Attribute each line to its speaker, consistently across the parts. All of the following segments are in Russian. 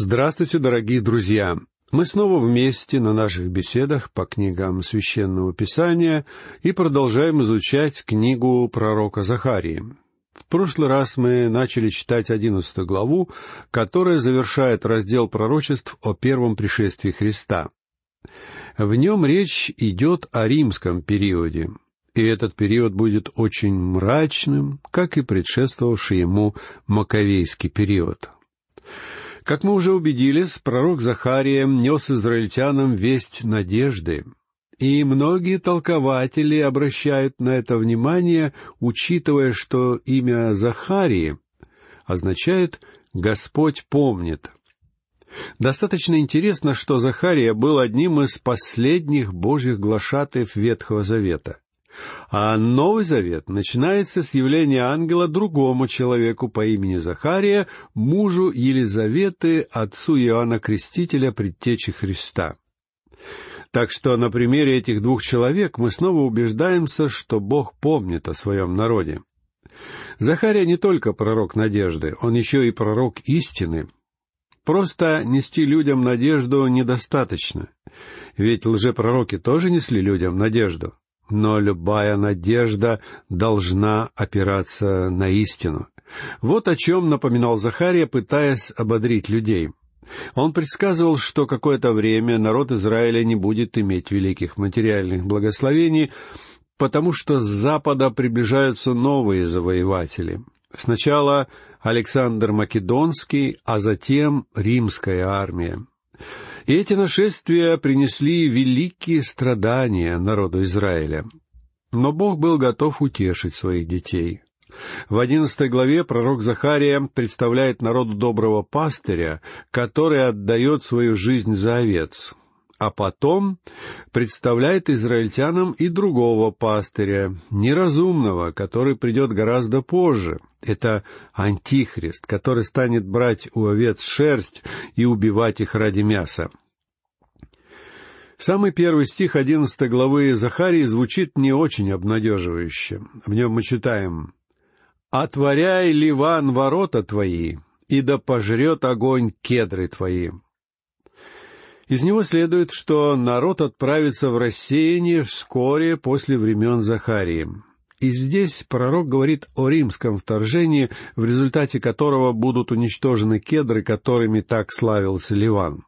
Speaker 1: Здравствуйте, дорогие друзья! Мы снова вместе на наших беседах по книгам Священного Писания и продолжаем изучать книгу пророка Захарии. В прошлый раз мы начали читать одиннадцатую главу, которая завершает раздел пророчеств о первом пришествии Христа. В нем речь идет о римском периоде, и этот период будет очень мрачным, как и предшествовавший ему Маковейский период. Как мы уже убедились, пророк Захария нес израильтянам весть надежды, и многие толкователи обращают на это внимание, учитывая, что имя Захарии означает «Господь помнит». Достаточно интересно, что Захария был одним из последних божьих глашатаев Ветхого Завета. А Новый Завет начинается с явления ангела другому человеку по имени Захария, мужу Елизаветы, отцу Иоанна Крестителя, предтечи Христа. Так что на примере этих двух человек мы снова убеждаемся, что Бог помнит о своем народе. Захария не только пророк надежды, он еще и пророк истины. Просто нести людям надежду недостаточно, ведь лжепророки тоже несли людям надежду но любая надежда должна опираться на истину. Вот о чем напоминал Захария, пытаясь ободрить людей. Он предсказывал, что какое-то время народ Израиля не будет иметь великих материальных благословений, потому что с запада приближаются новые завоеватели. Сначала Александр Македонский, а затем римская армия. И эти нашествия принесли великие страдания народу Израиля. Но Бог был готов утешить своих детей. В одиннадцатой главе пророк Захария представляет народу доброго пастыря, который отдает свою жизнь за овец а потом представляет израильтянам и другого пастыря, неразумного, который придет гораздо позже. Это антихрист, который станет брать у овец шерсть и убивать их ради мяса. Самый первый стих одиннадцатой главы Захарии звучит не очень обнадеживающе. В нем мы читаем «Отворяй, Ливан, ворота твои, и да пожрет огонь кедры твои». Из него следует, что народ отправится в рассеяние вскоре после времен Захарии. И здесь пророк говорит о римском вторжении, в результате которого будут уничтожены кедры, которыми так славился Ливан.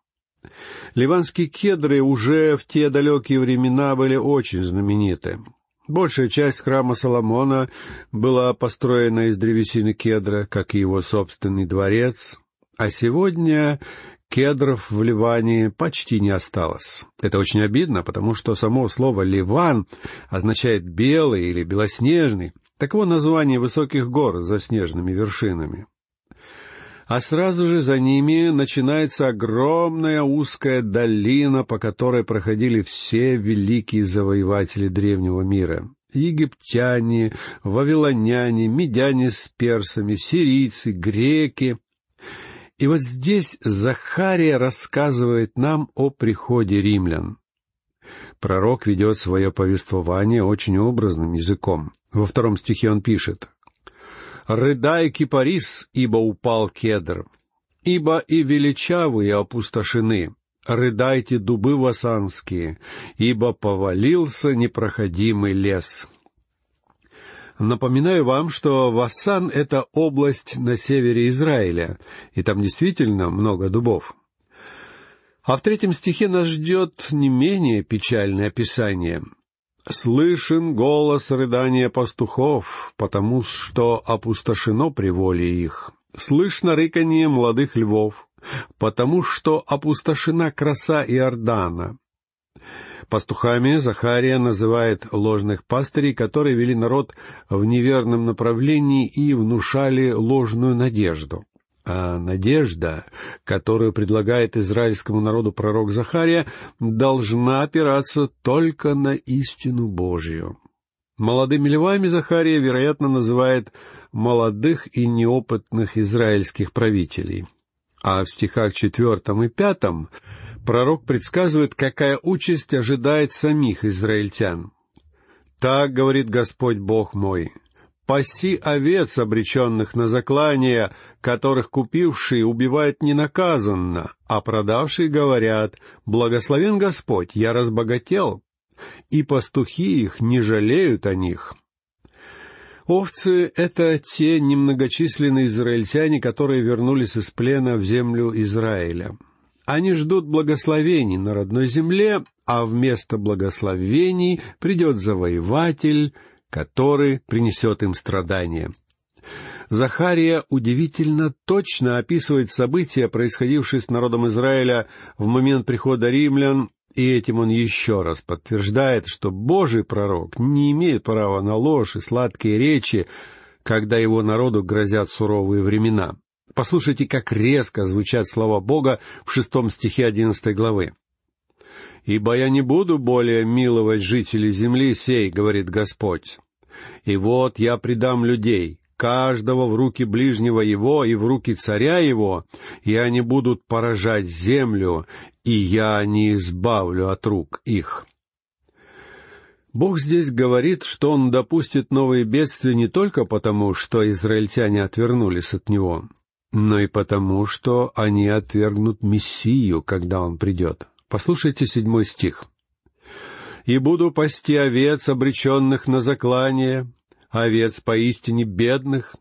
Speaker 1: Ливанские кедры уже в те далекие времена были очень знамениты. Большая часть храма Соломона была построена из древесины кедра, как и его собственный дворец, а сегодня кедров в Ливане почти не осталось. Это очень обидно, потому что само слово «ливан» означает «белый» или «белоснежный». Таково название высоких гор с заснеженными вершинами. А сразу же за ними начинается огромная узкая долина, по которой проходили все великие завоеватели древнего мира. Египтяне, вавилоняне, медяне с персами, сирийцы, греки — и вот здесь Захария рассказывает нам о приходе римлян. Пророк ведет свое повествование очень образным языком. Во втором стихе он пишет «Рыдай, кипарис, ибо упал кедр, ибо и величавые опустошены, рыдайте дубы васанские, ибо повалился непроходимый лес». Напоминаю вам, что Вассан — это область на севере Израиля, и там действительно много дубов. А в третьем стихе нас ждет не менее печальное описание. «Слышен голос рыдания пастухов, потому что опустошено приволе их. Слышно рыканье молодых львов, потому что опустошена краса Иордана. Пастухами Захария называет ложных пастырей, которые вели народ в неверном направлении и внушали ложную надежду. А надежда, которую предлагает израильскому народу пророк Захария, должна опираться только на истину Божью. Молодыми львами Захария, вероятно, называет молодых и неопытных израильских правителей. А в стихах четвертом и пятом пророк предсказывает, какая участь ожидает самих израильтян. «Так, — говорит Господь Бог мой, — паси овец, обреченных на заклание, которых купившие убивают ненаказанно, а продавшие говорят, «Благословен Господь, я разбогател», и пастухи их не жалеют о них». Овцы — это те немногочисленные израильтяне, которые вернулись из плена в землю Израиля. Они ждут благословений на родной земле, а вместо благословений придет завоеватель, который принесет им страдания. Захария удивительно точно описывает события, происходившие с народом Израиля в момент прихода римлян, и этим он еще раз подтверждает, что Божий пророк не имеет права на ложь и сладкие речи, когда его народу грозят суровые времена. Послушайте, как резко звучат слова Бога в шестом стихе одиннадцатой главы. «Ибо я не буду более миловать жителей земли сей, — говорит Господь. И вот я предам людей, каждого в руки ближнего его и в руки царя его, и они будут поражать землю, и я не избавлю от рук их». Бог здесь говорит, что Он допустит новые бедствия не только потому, что израильтяне отвернулись от Него, но и потому, что они отвергнут Мессию, когда Он придет. Послушайте седьмой стих. «И буду пасти овец, обреченных на заклание, овец поистине бедных,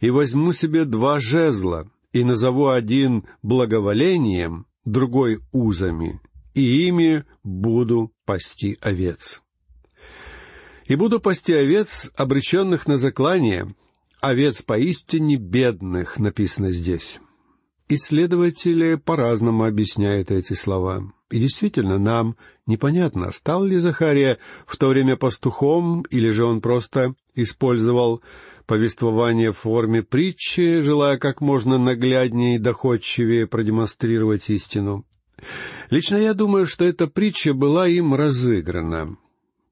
Speaker 1: и возьму себе два жезла, и назову один благоволением, другой узами, и ими буду пасти овец. И буду пасти овец, обреченных на заклание, овец поистине бедных, написано здесь. Исследователи по-разному объясняют эти слова. И действительно, нам непонятно, стал ли Захария в то время пастухом, или же он просто использовал повествование в форме притчи, желая как можно нагляднее и доходчивее продемонстрировать истину. Лично я думаю, что эта притча была им разыграна.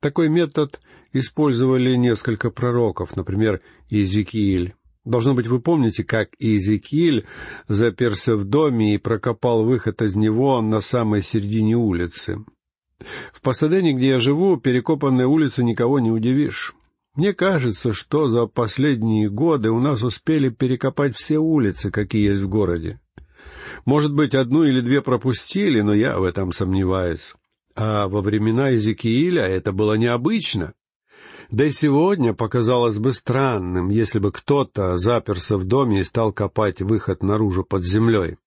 Speaker 1: Такой метод использовали несколько пророков, например, Иезекииль. Должно быть, вы помните, как Иезекииль заперся в доме и прокопал выход из него на самой середине улицы. В Пасадене, где я живу, перекопанной улицы никого не удивишь. Мне кажется, что за последние годы у нас успели перекопать все улицы, какие есть в городе. Может быть, одну или две пропустили, но я в этом сомневаюсь. А во времена Иезекииля это было необычно. Да и сегодня показалось бы странным, если бы кто-то заперся в доме и стал копать выход наружу под землей.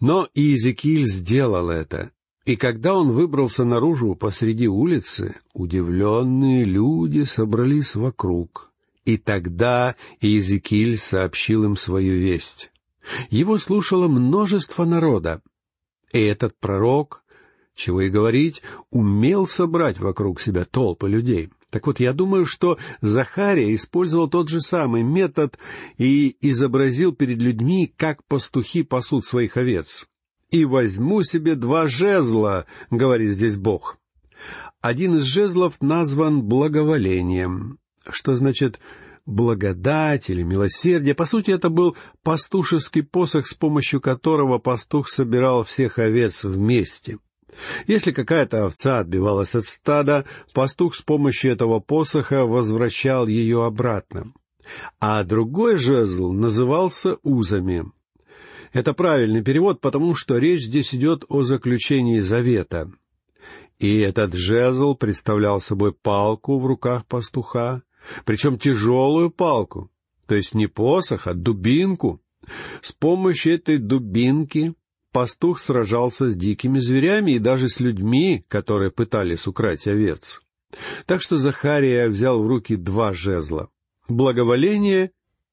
Speaker 1: Но Иезекииль сделал это, и когда он выбрался наружу посреди улицы, удивленные люди собрались вокруг. И тогда Иезекииль сообщил им свою весть. Его слушало множество народа. И этот пророк, чего и говорить, умел собрать вокруг себя толпы людей — так вот, я думаю, что Захария использовал тот же самый метод и изобразил перед людьми, как пастухи пасут своих овец. «И возьму себе два жезла», — говорит здесь Бог. Один из жезлов назван благоволением, что значит благодать или милосердие. По сути, это был пастушеский посох, с помощью которого пастух собирал всех овец вместе. Если какая-то овца отбивалась от стада, пастух с помощью этого посоха возвращал ее обратно. А другой жезл назывался узами. Это правильный перевод, потому что речь здесь идет о заключении завета. И этот жезл представлял собой палку в руках пастуха, причем тяжелую палку, то есть не посох, а дубинку. С помощью этой дубинки пастух сражался с дикими зверями и даже с людьми, которые пытались украть овец. Так что Захария взял в руки два жезла — благоволение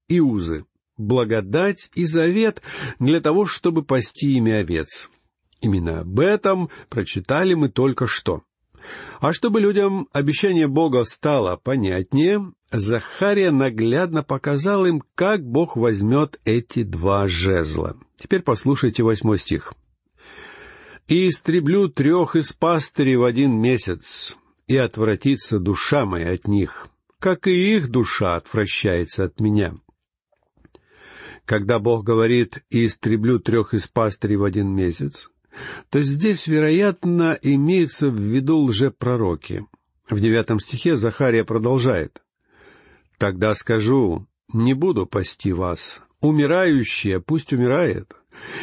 Speaker 1: и узы, благодать и завет для того, чтобы пасти ими овец. Именно об этом прочитали мы только что. А чтобы людям обещание Бога стало понятнее, Захария наглядно показал им, как Бог возьмет эти два жезла. Теперь послушайте восьмой стих. «И истреблю трех из пастырей в один месяц, и отвратится душа моя от них, как и их душа отвращается от меня». Когда Бог говорит «и истреблю трех из пастырей в один месяц», то здесь, вероятно, имеется в виду лжепророки. В девятом стихе Захария продолжает. Тогда скажу, не буду пасти вас. Умирающая пусть умирает,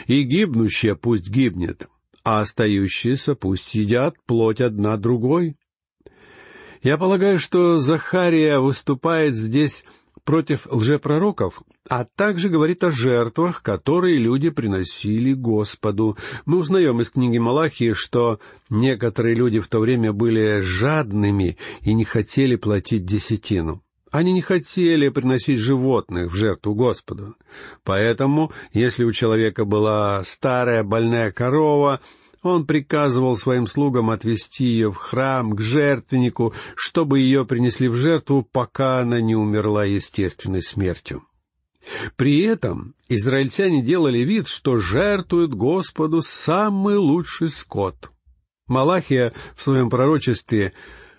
Speaker 1: и гибнущая пусть гибнет, а остающиеся пусть едят плоть одна другой. Я полагаю, что Захария выступает здесь против лжепророков, а также говорит о жертвах, которые люди приносили Господу. Мы узнаем из книги Малахии, что некоторые люди в то время были жадными и не хотели платить десятину. Они не хотели приносить животных в жертву Господу. Поэтому, если у человека была старая больная корова, он приказывал своим слугам отвести ее в храм, к жертвеннику, чтобы ее принесли в жертву, пока она не умерла естественной смертью. При этом израильтяне делали вид, что жертвуют Господу самый лучший скот. Малахия в своем пророчестве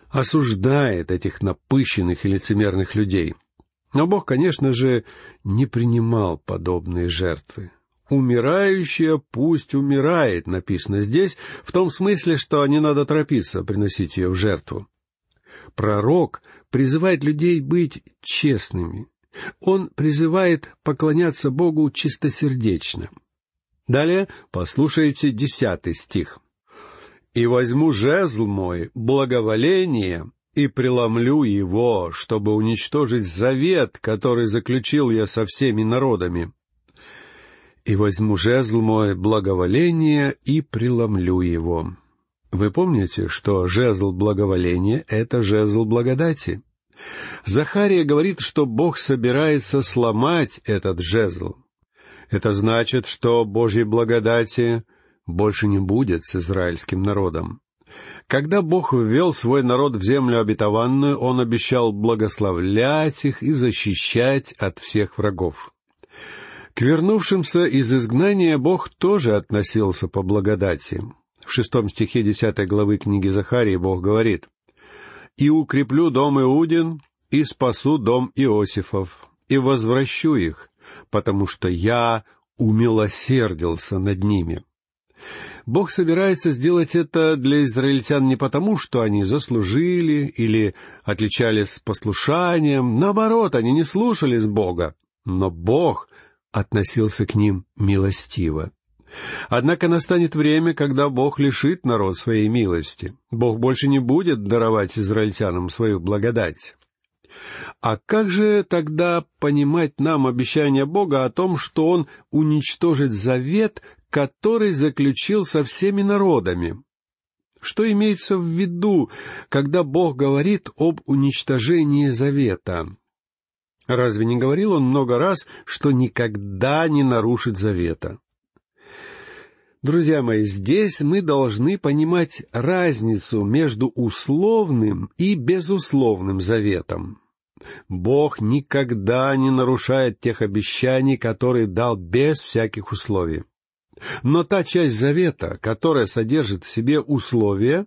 Speaker 1: осуждает этих напыщенных и лицемерных людей. Но Бог, конечно же, не принимал подобные жертвы. «Умирающая пусть умирает», написано здесь, в том смысле, что не надо торопиться приносить ее в жертву. Пророк призывает людей быть честными. Он призывает поклоняться Богу чистосердечно. Далее послушайте десятый стих. «И возьму жезл мой, благоволение, и преломлю его, чтобы уничтожить завет, который заключил я со всеми народами, и возьму жезл мой благоволение и преломлю его». Вы помните, что жезл благоволения — это жезл благодати? Захария говорит, что Бог собирается сломать этот жезл. Это значит, что Божьей благодати больше не будет с израильским народом. Когда Бог ввел свой народ в землю обетованную, Он обещал благословлять их и защищать от всех врагов. К вернувшимся из изгнания Бог тоже относился по благодати. В шестом стихе десятой главы книги Захарии Бог говорит, «И укреплю дом Иудин, и спасу дом Иосифов, и возвращу их, потому что я умилосердился над ними». Бог собирается сделать это для израильтян не потому, что они заслужили или отличались послушанием, наоборот, они не слушались Бога, но Бог относился к ним милостиво. Однако настанет время, когда Бог лишит народ своей милости. Бог больше не будет даровать израильтянам свою благодать. А как же тогда понимать нам обещание Бога о том, что Он уничтожит завет, который заключил со всеми народами? Что имеется в виду, когда Бог говорит об уничтожении завета? Разве не говорил он много раз, что никогда не нарушит завета? Друзья мои, здесь мы должны понимать разницу между условным и безусловным заветом. Бог никогда не нарушает тех обещаний, которые дал без всяких условий. Но та часть завета, которая содержит в себе условия,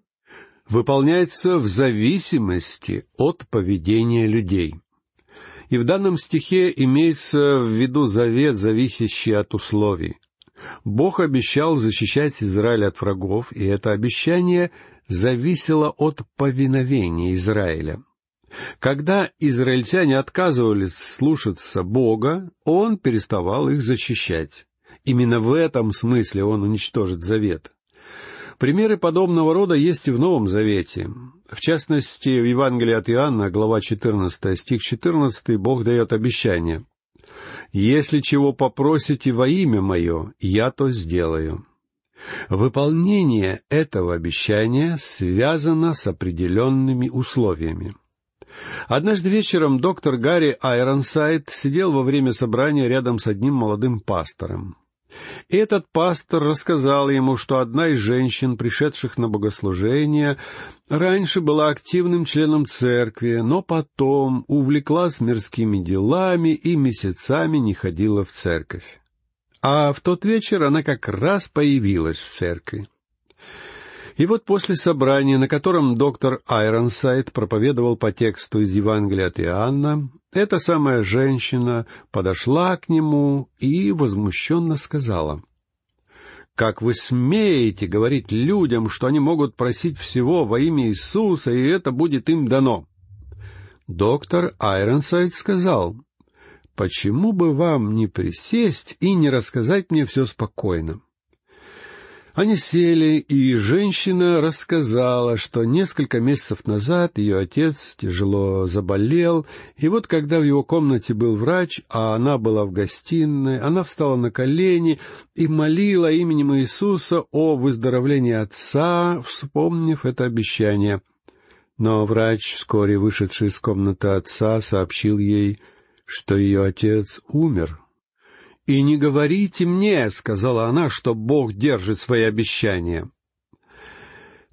Speaker 1: выполняется в зависимости от поведения людей. И в данном стихе имеется в виду завет, зависящий от условий. Бог обещал защищать Израиль от врагов, и это обещание зависело от повиновения Израиля. Когда израильтяне отказывались слушаться Бога, Он переставал их защищать. Именно в этом смысле Он уничтожит завет. Примеры подобного рода есть и в Новом Завете. В частности, в Евангелии от Иоанна, глава 14, стих 14, Бог дает обещание. «Если чего попросите во имя Мое, я то сделаю». Выполнение этого обещания связано с определенными условиями. Однажды вечером доктор Гарри Айронсайд сидел во время собрания рядом с одним молодым пастором. Этот пастор рассказал ему, что одна из женщин, пришедших на богослужение, раньше была активным членом церкви, но потом увлеклась мирскими делами и месяцами не ходила в церковь. А в тот вечер она как раз появилась в церкви. И вот после собрания, на котором доктор Айронсайд проповедовал по тексту из Евангелия от Иоанна, эта самая женщина подошла к нему и возмущенно сказала, «Как вы смеете говорить людям, что они могут просить всего во имя Иисуса, и это будет им дано?» Доктор Айронсайд сказал, «Почему бы вам не присесть и не рассказать мне все спокойно?» Они сели, и женщина рассказала, что несколько месяцев назад ее отец тяжело заболел, и вот когда в его комнате был врач, а она была в гостиной, она встала на колени и молила именем Иисуса о выздоровлении отца, вспомнив это обещание. Но врач, вскоре вышедший из комнаты отца, сообщил ей, что ее отец умер. «И не говорите мне, — сказала она, — что Бог держит свои обещания».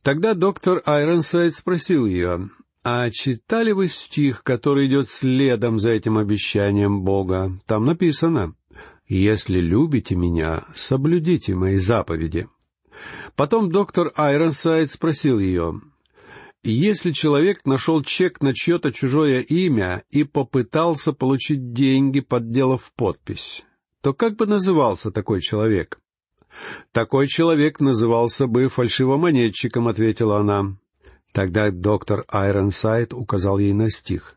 Speaker 1: Тогда доктор Айронсайд спросил ее, «А читали вы стих, который идет следом за этим обещанием Бога? Там написано, «Если любите меня, соблюдите мои заповеди». Потом доктор Айронсайд спросил ее, если человек нашел чек на чье-то чужое имя и попытался получить деньги, подделав подпись, то как бы назывался такой человек? Такой человек назывался бы фальшивомонетчиком, ответила она. Тогда доктор Айронсайд указал ей на стих.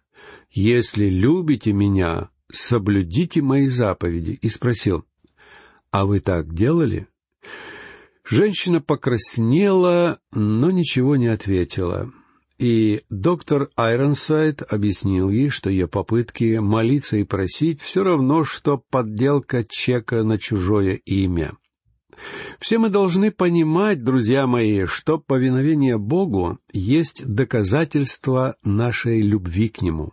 Speaker 1: «Если любите меня, соблюдите мои заповеди», и спросил, «А вы так делали?» Женщина покраснела, но ничего не ответила. И доктор Айронсайд объяснил ей, что ее попытки молиться и просить все равно, что подделка чека на чужое имя. Все мы должны понимать, друзья мои, что повиновение Богу есть доказательство нашей любви к Нему.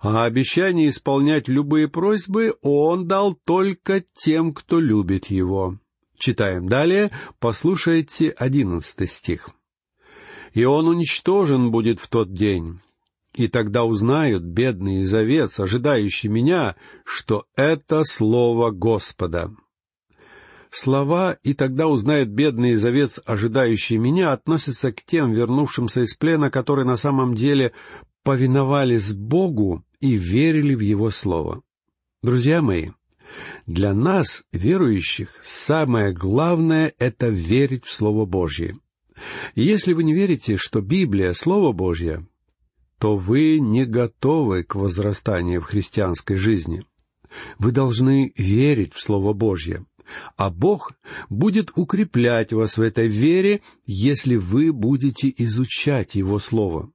Speaker 1: А обещание исполнять любые просьбы Он дал только тем, кто любит Его. Читаем далее, послушайте одиннадцатый стих. «И он уничтожен будет в тот день, и тогда узнают бедный завец, ожидающий меня, что это слово Господа». Слова «и тогда узнает бедный завец, ожидающий меня» относятся к тем вернувшимся из плена, которые на самом деле повиновались Богу и верили в Его Слово. Друзья мои, для нас, верующих, самое главное — это верить в Слово Божье. Если вы не верите, что Библия — Слово Божье, то вы не готовы к возрастанию в христианской жизни. Вы должны верить в Слово Божье, а Бог будет укреплять вас в этой вере, если вы будете изучать Его Слово.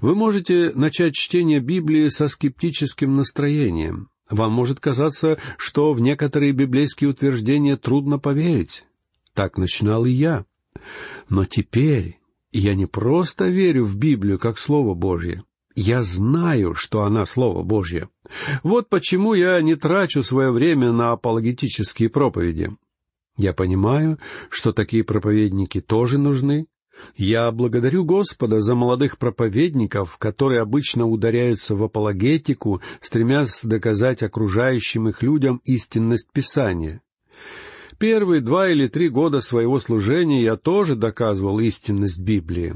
Speaker 1: Вы можете начать чтение Библии со скептическим настроением. Вам может казаться, что в некоторые библейские утверждения трудно поверить. Так начинал и я. Но теперь я не просто верю в Библию как Слово Божье. Я знаю, что она Слово Божье. Вот почему я не трачу свое время на апологетические проповеди. Я понимаю, что такие проповедники тоже нужны, я благодарю Господа за молодых проповедников, которые обычно ударяются в апологетику, стремясь доказать окружающим их людям истинность Писания. Первые два или три года своего служения я тоже доказывал истинность Библии.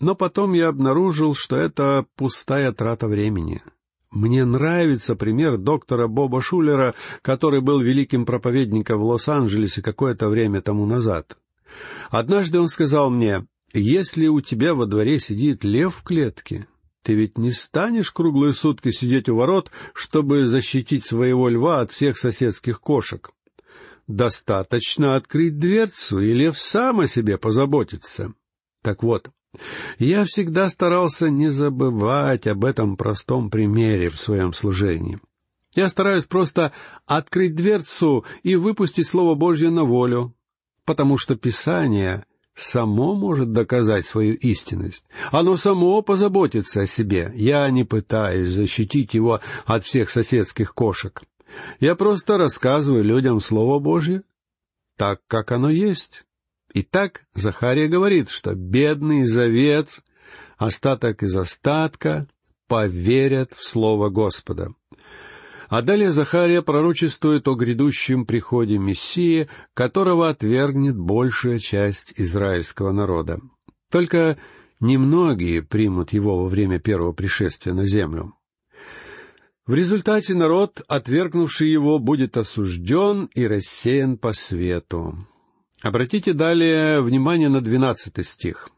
Speaker 1: Но потом я обнаружил, что это пустая трата времени. Мне нравится пример доктора Боба Шулера, который был великим проповедником в Лос-Анджелесе какое-то время тому назад. Однажды он сказал мне, «Если у тебя во дворе сидит лев в клетке, ты ведь не станешь круглые сутки сидеть у ворот, чтобы защитить своего льва от всех соседских кошек. Достаточно открыть дверцу, и лев сам о себе позаботится». Так вот, я всегда старался не забывать об этом простом примере в своем служении. Я стараюсь просто открыть дверцу и выпустить Слово Божье на волю, потому что Писание само может доказать свою истинность. Оно само позаботится о себе. Я не пытаюсь защитить его от всех соседских кошек. Я просто рассказываю людям Слово Божье так, как оно есть. Итак, Захария говорит, что бедный завец, остаток из остатка, поверят в Слово Господа. А далее Захария пророчествует о грядущем приходе Мессии, которого отвергнет большая часть израильского народа. Только немногие примут его во время первого пришествия на землю. В результате народ, отвергнувший его, будет осужден и рассеян по свету. Обратите далее внимание на двенадцатый стих.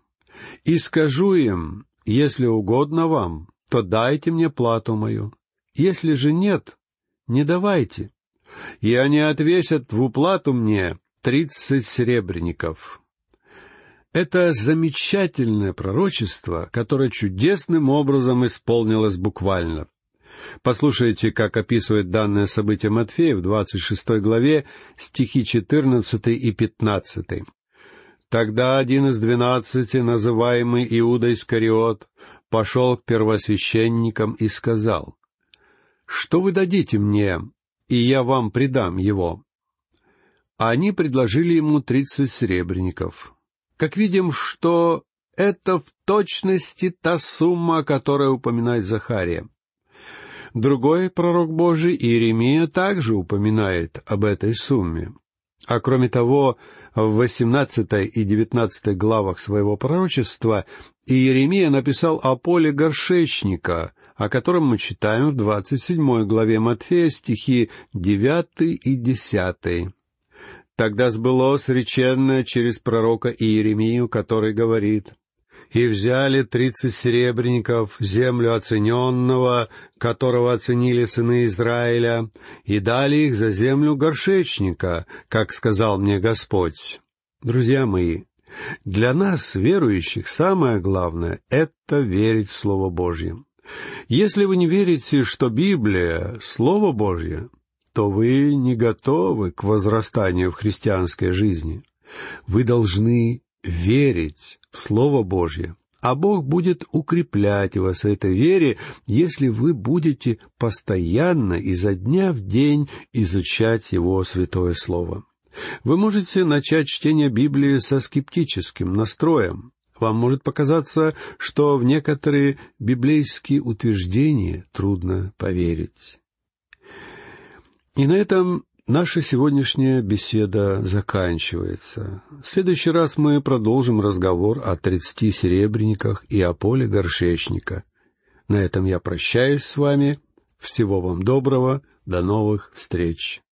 Speaker 1: «И скажу им, если угодно вам, то дайте мне плату мою. Если же нет, не давайте. И они отвесят в уплату мне тридцать серебряников. Это замечательное пророчество, которое чудесным образом исполнилось буквально. Послушайте, как описывает данное событие Матфея в 26 главе стихи 14 и 15. Тогда один из двенадцати, называемый Иуда Искариот, пошел к первосвященникам и сказал, «Что вы дадите мне, и я вам предам его?» Они предложили ему тридцать серебряников. Как видим, что это в точности та сумма, о которой упоминает Захария. Другой пророк Божий, Иеремия, также упоминает об этой сумме. А кроме того, в 18 и 19 главах своего пророчества Иеремия написал о поле горшечника, о котором мы читаем в 27 главе Матфея стихи 9 и 10. Тогда сбылось реченное через пророка Иеремию, который говорит, «И взяли тридцать серебряников, землю оцененного, которого оценили сыны Израиля, и дали их за землю горшечника, как сказал мне Господь». Друзья мои, для нас, верующих, самое главное — это верить в Слово Божье. Если вы не верите, что Библия — Слово Божье, то вы не готовы к возрастанию в христианской жизни. Вы должны верить в Слово Божье, а Бог будет укреплять вас в этой вере, если вы будете постоянно изо дня в день изучать Его Святое Слово. Вы можете начать чтение Библии со скептическим настроем. Вам может показаться, что в некоторые библейские утверждения трудно поверить. И на этом наша сегодняшняя беседа заканчивается. В следующий раз мы продолжим разговор о тридцати серебряниках и о поле горшечника. На этом я прощаюсь с вами. Всего вам доброго. До новых встреч.